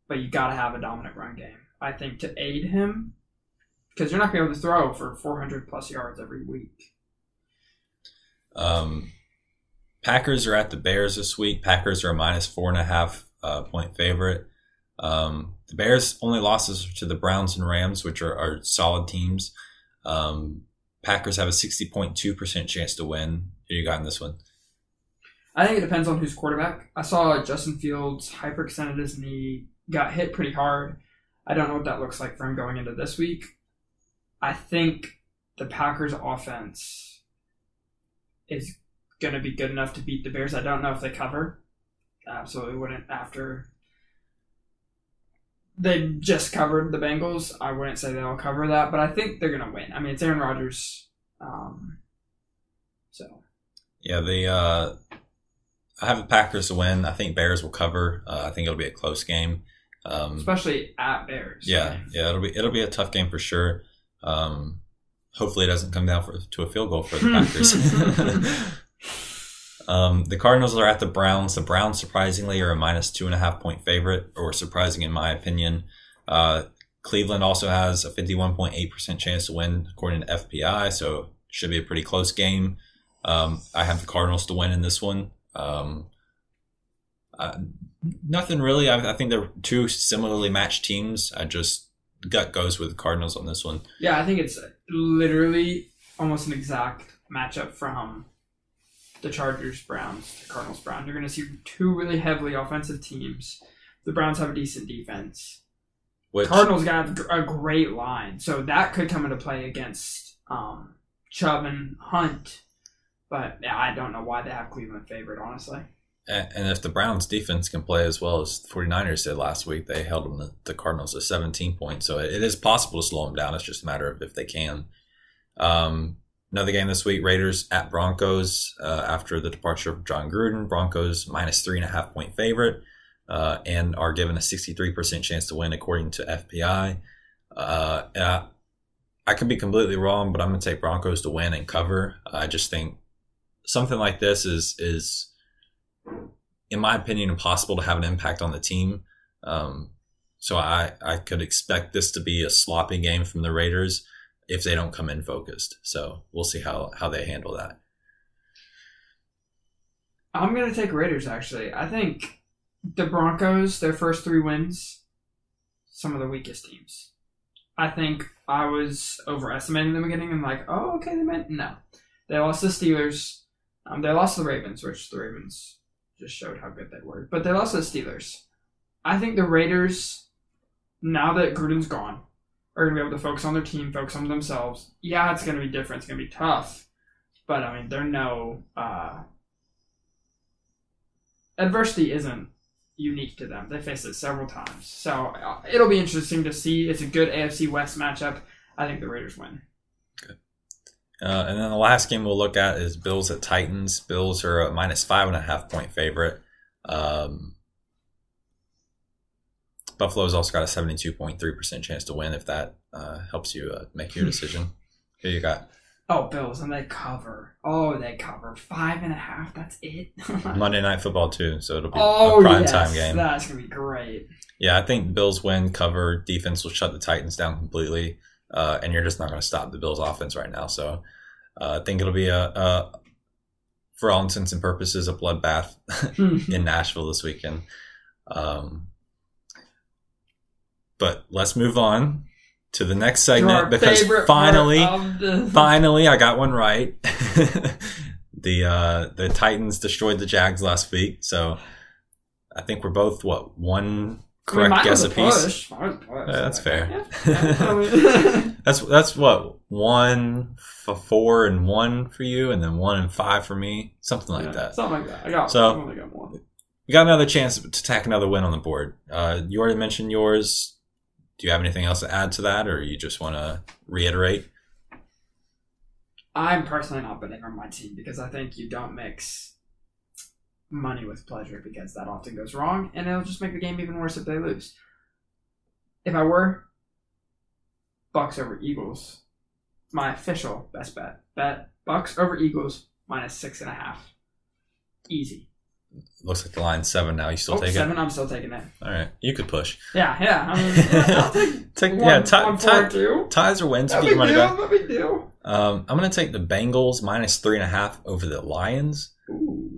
B: but you got to have a dominant run game. I think to aid him, because you're not going to be able to throw for 400 plus yards every week.
A: Um, Packers are at the Bears this week. Packers are a minus four and a half uh, point favorite. Um, the Bears only losses to the Browns and Rams, which are, are solid teams. Um, Packers have a 60.2% chance to win. Who you got in this one?
B: I think it depends on who's quarterback. I saw Justin Fields hyperextended his knee, got hit pretty hard. I don't know what that looks like for him going into this week. I think the Packers offense is going to be good enough to beat the Bears. I don't know if they cover. Absolutely wouldn't after they just covered the Bengals. I wouldn't say they'll cover that, but I think they're going to win. I mean, it's Aaron Rodgers. Um, so.
A: Yeah, the uh, I have the Packers to win. I think Bears will cover. Uh, I think it'll be a close game. Um,
B: Especially at Bears.
A: Yeah, yeah, it'll be it'll be a tough game for sure. Um, hopefully, it doesn't come down for, to a field goal for the <laughs> Packers. <laughs> um, the Cardinals are at the Browns. The Browns, surprisingly, are a minus two and a half point favorite, or surprising in my opinion. Uh, Cleveland also has a 51.8% chance to win, according to FPI, so should be a pretty close game. Um, I have the Cardinals to win in this one. Um, uh, nothing really. I, I, think they're two similarly matched teams. I just gut goes with the Cardinals on this one.
B: Yeah, I think it's literally almost an exact matchup from the Chargers Browns to Cardinals Browns. You're going to see two really heavily offensive teams. The Browns have a decent defense. Which, Cardinals got a great line, so that could come into play against um, Chubb and Hunt. But yeah, I don't know why they have Cleveland favored, honestly.
A: And if the Browns defense can play as well as the 49ers did last week, they held them the, Cardinals to 17 points. So it is possible to slow them down. It's just a matter of if they can. Um, another game this week, Raiders at Broncos uh, after the departure of Jon Gruden. Broncos minus three and a half point favorite uh, and are given a 63% chance to win according to FPI. Uh, I, I could be completely wrong, but I'm going to take Broncos to win and cover. I just think something like this is is in my opinion, impossible to have an impact on the team. Um, so I, I could expect this to be a sloppy game from the Raiders. if they don't come in focused. So we'll see how how they handle that.
B: I'm gonna take Raiders. Actually, I think the Broncos, their first three wins, some of the weakest teams. I think I was overestimating them beginning and like, oh, okay, they meant no. They lost the Steelers. Um, they lost the Ravens, which the Ravens just showed how good they were. But they lost the Steelers. I think the Raiders, now that Gruden's gone, are going to be able to focus on their team, focus on themselves. Yeah, it's going to be different. It's going to be tough. But, I mean, they're no. Uh, adversity isn't unique to them. They faced it several times. So uh, it'll be interesting to see. It's a good AFC West matchup. I think the Raiders win.
A: Uh, and then the last game we'll look at is Bills at Titans. Bills are a minus five and a half point favorite. Um, Buffalo's also got a 72.3% chance to win if that uh, helps you uh, make your decision. Who you got?
B: Oh, Bills, and they cover. Oh, they cover. Five and a half, that's it. <laughs>
A: Monday Night Football, too, so it'll be
B: oh,
A: a prime
B: yes,
A: time game.
B: That's going to be great.
A: Yeah, I think Bills win, cover, defense will shut the Titans down completely, uh, and you're just not going to stop the Bills offense right now. So uh, I think it'll be a, a, for all intents and purposes, a bloodbath <laughs> in Nashville this weekend. Um, but let's move on to the next segment because finally,
B: the- <laughs>
A: finally, I got one right. <laughs> the uh, the Titans destroyed the Jags last week, so I think we're both what one
B: I mean,
A: correct
B: mine
A: guess a piece.
B: push. Mine was a push.
A: Yeah, that's fair.
B: Yeah. <laughs> <laughs>
A: That's that's what one for four and one for you, and then one and five for me, something like
B: Yeah,
A: that.
B: Something like that. I got.
A: So-
B: I only got one.
A: We got another chance to tack another win on the board. Uh, you already mentioned yours. Do you have anything else to add to that, or you just want to reiterate?
B: I'm personally not betting on my team because I think you don't mix money with pleasure because that often goes wrong and it'll just make the game even worse if they lose. If I were Bucks over Eagles, my official best bet bet Bucks over Eagles minus six and a half, easy.
A: Looks like the line's seven now. You still
B: Oh,
A: take
B: seven, I'm still taking it.
A: it? All right, you could push.
B: Yeah, yeah. <laughs> I mean, yeah I'll take
A: Take
B: one,
A: yeah, tie,
B: one, four,
A: tie,
B: and two.
A: ties or wins. Your
B: big
A: money
B: deal. Big deal.
A: Um, I'm gonna take the Bengals minus three and a half over the Lions.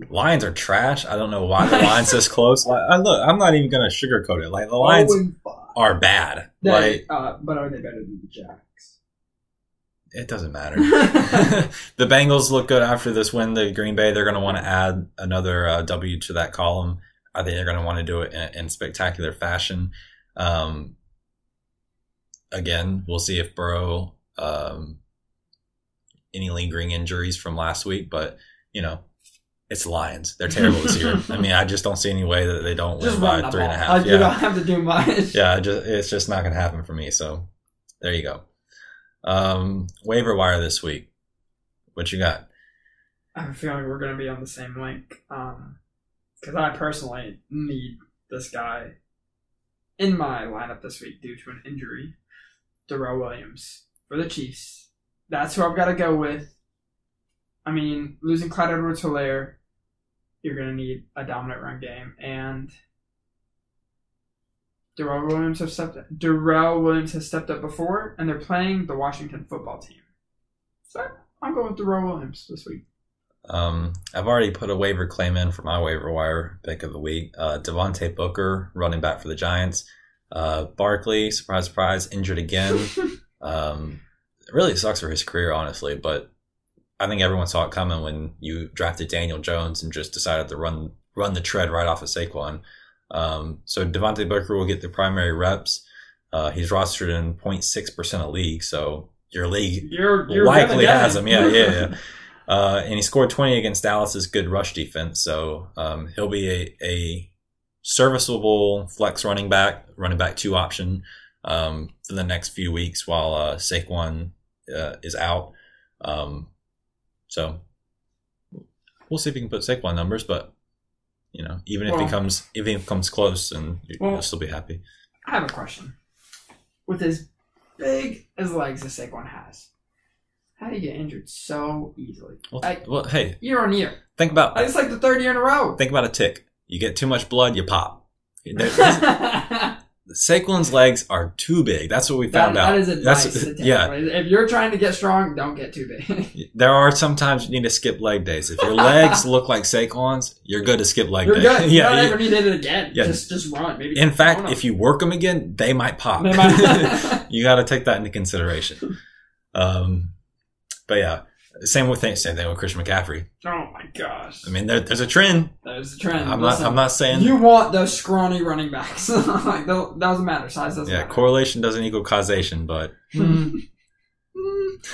A: Lions are trash. I don't know why the line's this close. Like, I look, I'm not even gonna sugarcoat it. Like the Lions
B: Oh, five.
A: are bad.
B: They-
A: Like
B: uh, but are they better than the Jacks?
A: it doesn't matter. <laughs> <laughs> the Bengals look good after this win. The Green Bay, they're going to want to add another uh, W to that column. I think they're going to want to do it in, in spectacular fashion. Um, again, we'll see if Burrow um, any lingering injuries from last week, but you know. It's Lions. They're terrible this year. <laughs> I mean, I just don't see any way that they don't
B: Just
A: win by three and a half.
B: You
A: yeah,
B: don't have to do much.
A: yeah. Just, it's just not going to happen for me. So there you go. Um, waiver wire this week. What you got?
B: I have a feeling we're going to be on the same link. Um, because I personally need this guy in my lineup this week due to an injury. Darrel Williams for the Chiefs. That's who I've got to go with. I mean, losing Clyde Edwards Helaire, you're going to need a dominant run game. And Darrel Williams have stepped Darrel Williams has stepped up before, and they're playing the Washington football team. So I'm going with Darrel Williams this week.
A: Um, I've already put a waiver claim in for my waiver wire pick of the week. Uh, Devontae Booker, running back for the Giants. Uh, Barkley, surprise, surprise, injured again. <laughs> um, it really sucks for his career, honestly, but I think everyone saw it coming when you drafted Daniel Jones and just decided to run run the tread right off of Saquon. Um, so Devontae Booker will get the primary reps. Uh, he's rostered in 0.6% of league, so your league
B: You're, you're
A: likely has him. Yeah, yeah, yeah. <laughs> Uh, and he scored 20 against Dallas's good rush defense, so um, he'll be a, a serviceable flex running back, running back two option um, for the next few weeks while uh, Saquon uh, is out. Um, so we'll see if we can put Saquon numbers, but you know, even if
B: Well-
A: he comes, even if he comes close, and you-
B: Well-
A: you'll still be happy.
B: I have a question. With as big as legs as Saquon has, how do you get injured so easily?
A: Well,
B: I-
A: well, hey,
B: Year on year.
A: think about
B: It's like the third year in a row.
A: think about a tick. You get too much blood, you pop. <laughs> Saquon's legs are too big. That's what we
B: That,
A: found out.
B: that is advice.
A: That's, <laughs> yeah.
B: If you're trying to get strong, don't get too big. <laughs>
A: There are sometimes you need to skip leg days. If your legs <laughs> look like Saquon's, you're good to skip leg
B: you're
A: day.
B: good. You
A: yeah.
B: don't
A: you-
B: ever need it again.
A: Yeah.
B: Just just run. Maybe.
A: in fact, if you work them again, they might pop.
B: They might-
A: you got to take that into consideration. Um, but yeah, same with thing, same thing with Christian McCaffrey.
B: oh my gosh.
A: I mean, there, there's a trend.
B: There's a trend.
A: I'm not. I'm not saying.
B: You want those scrawny running backs. <laughs> like, that doesn't matter. Size doesn't
A: yeah,
B: matter.
A: correlation doesn't equal causation, but <laughs>
B: Hmm.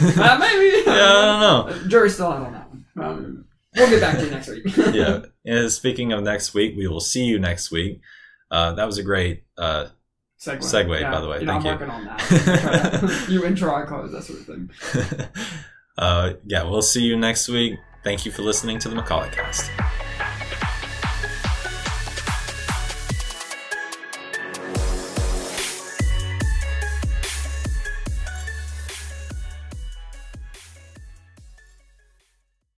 B: Uh, maybe. <laughs>
A: Yeah, I don't know.
B: Jury's still out on that one. Um, we'll get back to you next week.
A: yeah. And speaking of next week, we will see you next week. Uh, that was a great. Uh,
B: Segue.
A: Segue, by the way.
B: You know,
A: Thank
B: I'm
A: you.
B: working on that. you intro, I close, that sort of thing.
A: Uh, yeah, we'll see you next week. Thank you for listening to the Makala Cast.